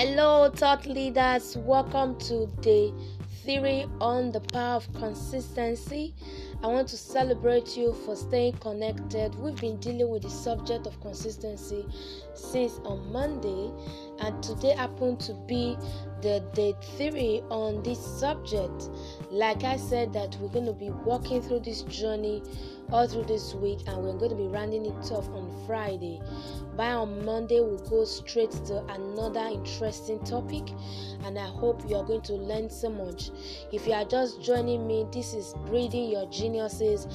Hello, thought leaders. Welcome to day three on the power of consistency. I want to celebrate you for staying connected. We've been dealing with the subject of consistency since on Monday, and today happened to be the day three on this subject. Like I said, that we're going to be walking through this journey all through this week, and we're going to be rounding it off on Friday. By on Monday, we'll go straight to another interesting topic, and I hope you are going to learn so much. If you are just joining me, this is Breeding Your Geniuses,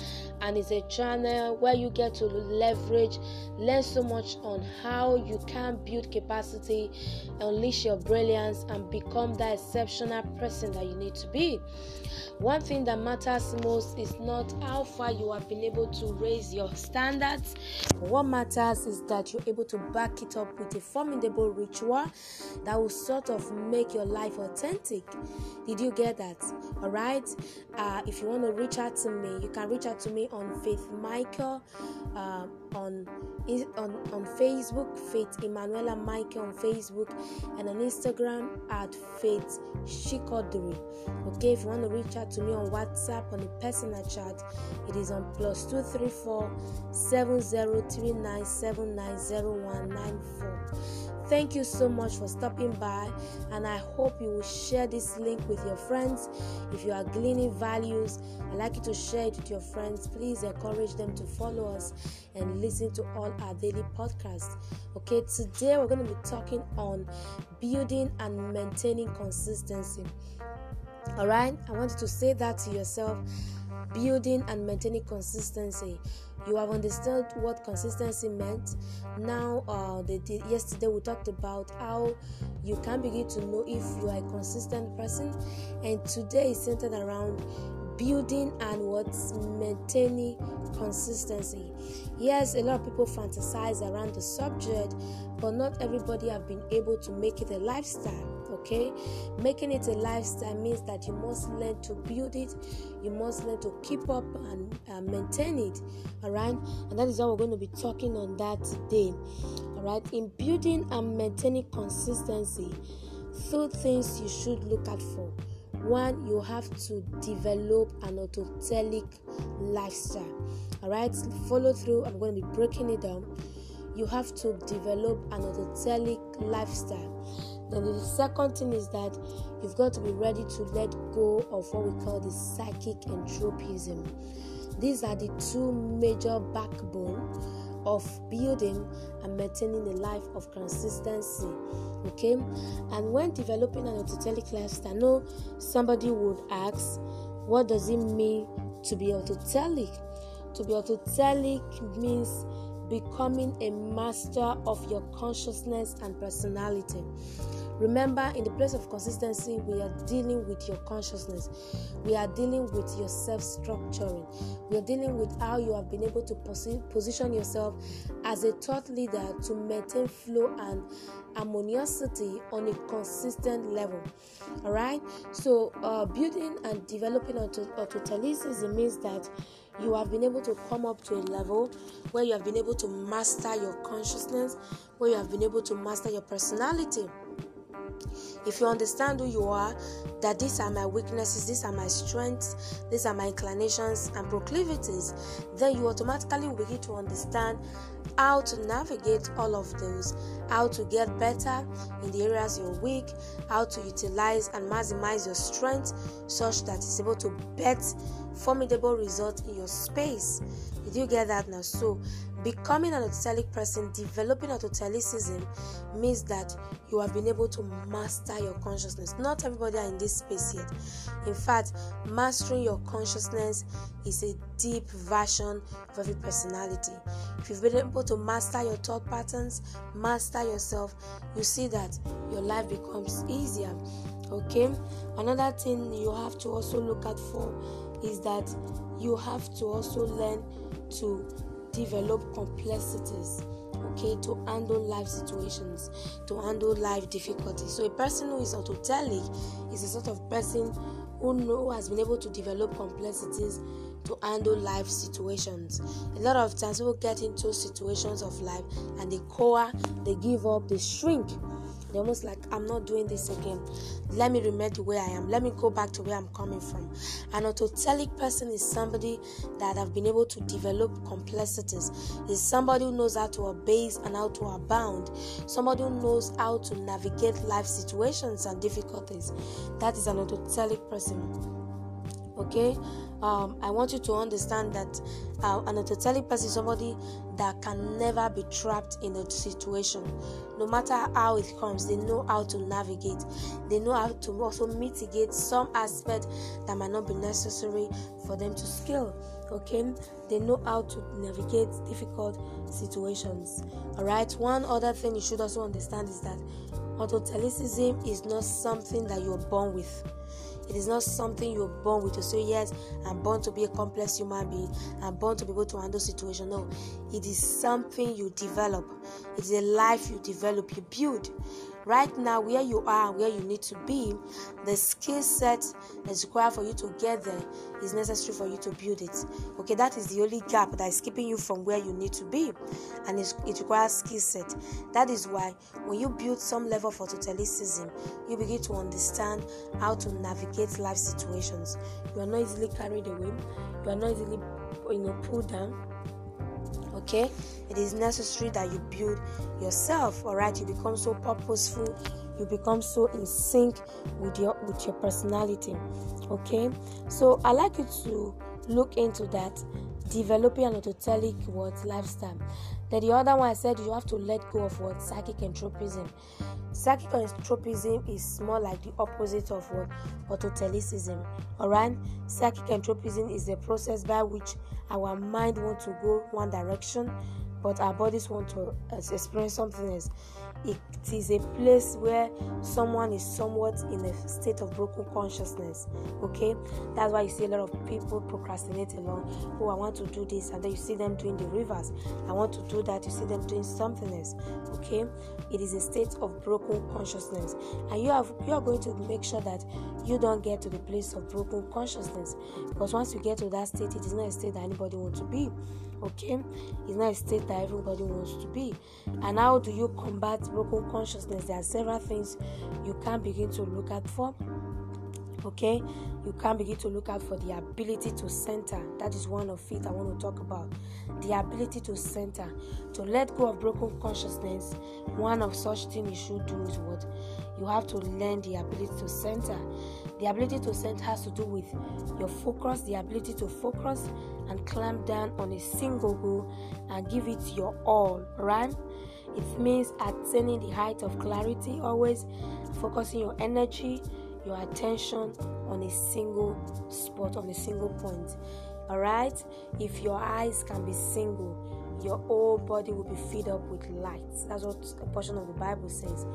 and it's a channel where you get to leverage, learn so much on how you can build capacity, unleash your brilliance, and become that exceptional person that you need to be. One thing that matters most is not how far you have been able to raise your standards. What matters is that you're able to back it up with a formidable ritual that will sort of make your life authentic. Did you get that? All right. Uh, if you want to reach out to me, you can reach out to me on Faith Michael uh, on on on Facebook, Faith Emanuela Mike on Facebook, and on Instagram at Faith Shikoduri. Okay, if you want to reach out to me on WhatsApp on a personal chat, it is on plus two three four seven zero three nine seven nine zero one nine four. Thank you so much for stopping by, and I hope you will share this link with your friends. If you are gleaning values, I'd like you to share it with your friends. Please encourage them to follow us and listen to all our daily podcasts. Okay, today we're going to be talking on building and maintaining consistency. All right, I want you to say that to yourself building and maintaining consistency you have understood what consistency meant. Now uh, the, the, yesterday we talked about how you can begin to know if you are a consistent person. And today is centered around building and what's maintaining consistency. Yes a lot of people fantasize around the subject but not everybody have been able to make it a lifestyle okay? Making it a lifestyle means that you must learn to build it you must learn to keep up and uh, maintain it all right and that is how we're going to be talking on that today all right in building and maintaining consistency two things you should look out for. One you have to develop an autotelic lifestyle all right follow through i'm going to be breaking it down. You have to develop an autotelic lifestyle then the second thing is that you've got to be ready to let go of what we call the psychic entropism. These are the two major backbone of building and maintaining a life of consistency. Okay, and when developing an autotelic lifestyle, I know somebody would ask, what does it mean to be autotelic? To be autotelic means becoming a master of your consciousness and personality. Remember, in the place of consistency, we are dealing with your consciousness. We are dealing with your self structuring. We are dealing with how you have been able to position yourself as a thought leader to maintain flow and harmoniosity on a consistent level. All right. So, uh, building and developing auto- autotelicism means that you have been able to come up to a level where you have been able to master your consciousness, where you have been able to master your personality. If you understand who you are, that these are my weaknesses, these are my strengths, these are my inclinations and proclivities, then you automatically begin to understand how to navigate all of those, how to get better in the areas you're weak, how to utilize and maximize your strength such that it's able to bet formidable results in your space. Did you get that now? So, becoming an autotelic person, developing autotelicism means that you have been able to master your consciousness. Not everybody are in this space yet. In fact, mastering your consciousness is a deep version of every personality. If you've been able to master your thought patterns, master yourself, you see that your life becomes easier. Okay, another thing you have to also look out for is that you have to also learn to develop complexities okay to handle life situations to handle life difficulties. So a person who is autotelic is a sort of person who know has been able to develop complexities to handle life situations. A lot of times people get into situations of life and they cower they give up they shrink They're almost like, I'm not doing this again. Let me remember where I am. Let me go back to where I'm coming from. An autotelic person is somebody that have been able to develop complexities. Is somebody who knows how to abase and how to abound. Somebody who knows how to navigate life situations and difficulties. That is an autotelic person. Okay? Um, I want you to understand that uh, an person is somebody that can never be trapped in a situation. No matter how it comes, they know how to navigate. They know how to also mitigate some aspect that might not be necessary for them to scale. Okay, they know how to navigate difficult situations. All right. One other thing you should also understand is that autotelicism is not something that you're born with it is not something you're born with to say, Yes, I'm born to be a complex human being. I'm born to be able to handle situation. No, it is something you develop. It's a life you develop, you build right now where you are where you need to be the skill set that's required for you to get there is necessary for you to build it. Okay that is the only gap that is keeping you from where you need to be and it requires skill set. That is why when you build some level of autotelicism you begin to understand how to navigate life situations. You are not easily carried away. You are not easily you know pulled down okay? It is necessary that you build yourself all right you become so purposeful you become so in sync with your with your personality okay? So i like you to look into that developing an autotelic what lifestyle. Then the other one i said you have to let go of what? Psychic entropism. Psychic entropism is more like the opposite of what? Autotelicism. All right psychic entropism is the process by which our mind wants to go one direction but our bodies want to experience something else it is a place where someone is somewhat in a state of broken consciousness. Okay, that's why you see a lot of people procrastinate along. Oh, I want to do this, and then you see them doing the reverse. I want to do that, you see them doing something else. Okay, it is a state of broken consciousness, and you have you are going to make sure that you don't get to the place of broken consciousness because once you get to that state, it is not a state that anybody wants to be okay? It's not a state that everybody wants to be. And how do you combat broken consciousness? There are several things you can begin to look at for okay? You can begin to look out for the ability to center. That is one of it i want to talk about. The ability to center. To let go of broken consciousness one of such things you should do is what? You have to learn the ability to center the ability to center has to do with your focus the ability to focus and clamp down on a single goal and give it your all right it means attaining the height of clarity always focusing your energy your attention on a single spot, on a single point. All right? If your eyes can be single, your whole body will be filled up with light. That's what a portion of the Bible says.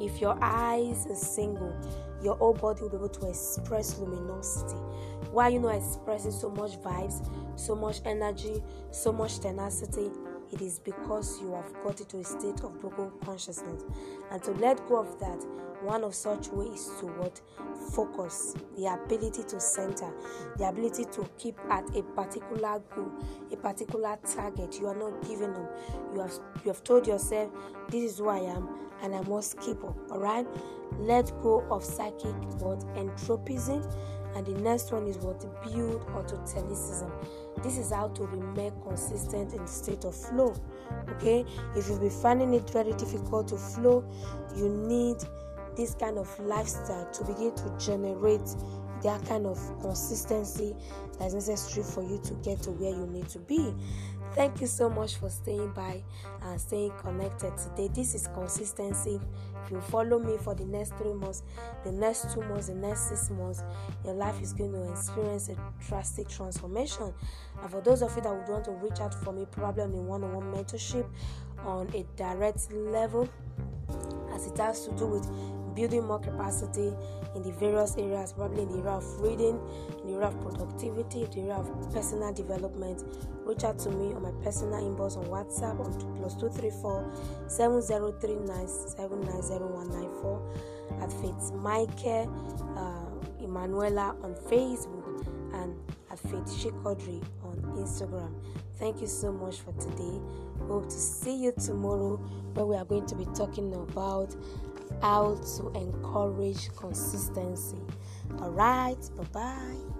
If your eyes are single, your whole body will be able to express luminosity. Why you know expressing so much vibes, so much energy, so much tenacity? It is because you have got into a state of broken consciousness. And to let go of that, one of such ways is to what focus, the ability to center, the ability to keep at a particular goal, a particular target. You are not giving up. You have you have told yourself, this is who I am, and I must keep up. All right. Let go of psychic what entropism, and the next one is what build autotelicism. This is how to remain consistent in the state of flow. Okay, if you've been finding it very difficult to flow, you need this kind of lifestyle to begin to generate that kind of consistency that's necessary for you to get to where you need to be. Thank you so much for staying by and staying connected today. This is consistency. If you follow me for the next three months, the next two months, the next six months, your life is going to experience a drastic transformation. And for those of you that would want to reach out for me, probably a one on one mentorship on a direct level, as it has to do with building more capacity in the various areas, probably in the area of reading, in the area of productivity, the area of personal development. Reach out to me on my personal inbox on WhatsApp on plus two three four seven zero three nine seven nine zero one nine four at Faith Michael uh, Emanuela on Facebook and at Faith Shikodri on Instagram. Thank you so much for today. Hope to see you tomorrow where we are going to be talking about how to encourage consistency. All right, bye bye.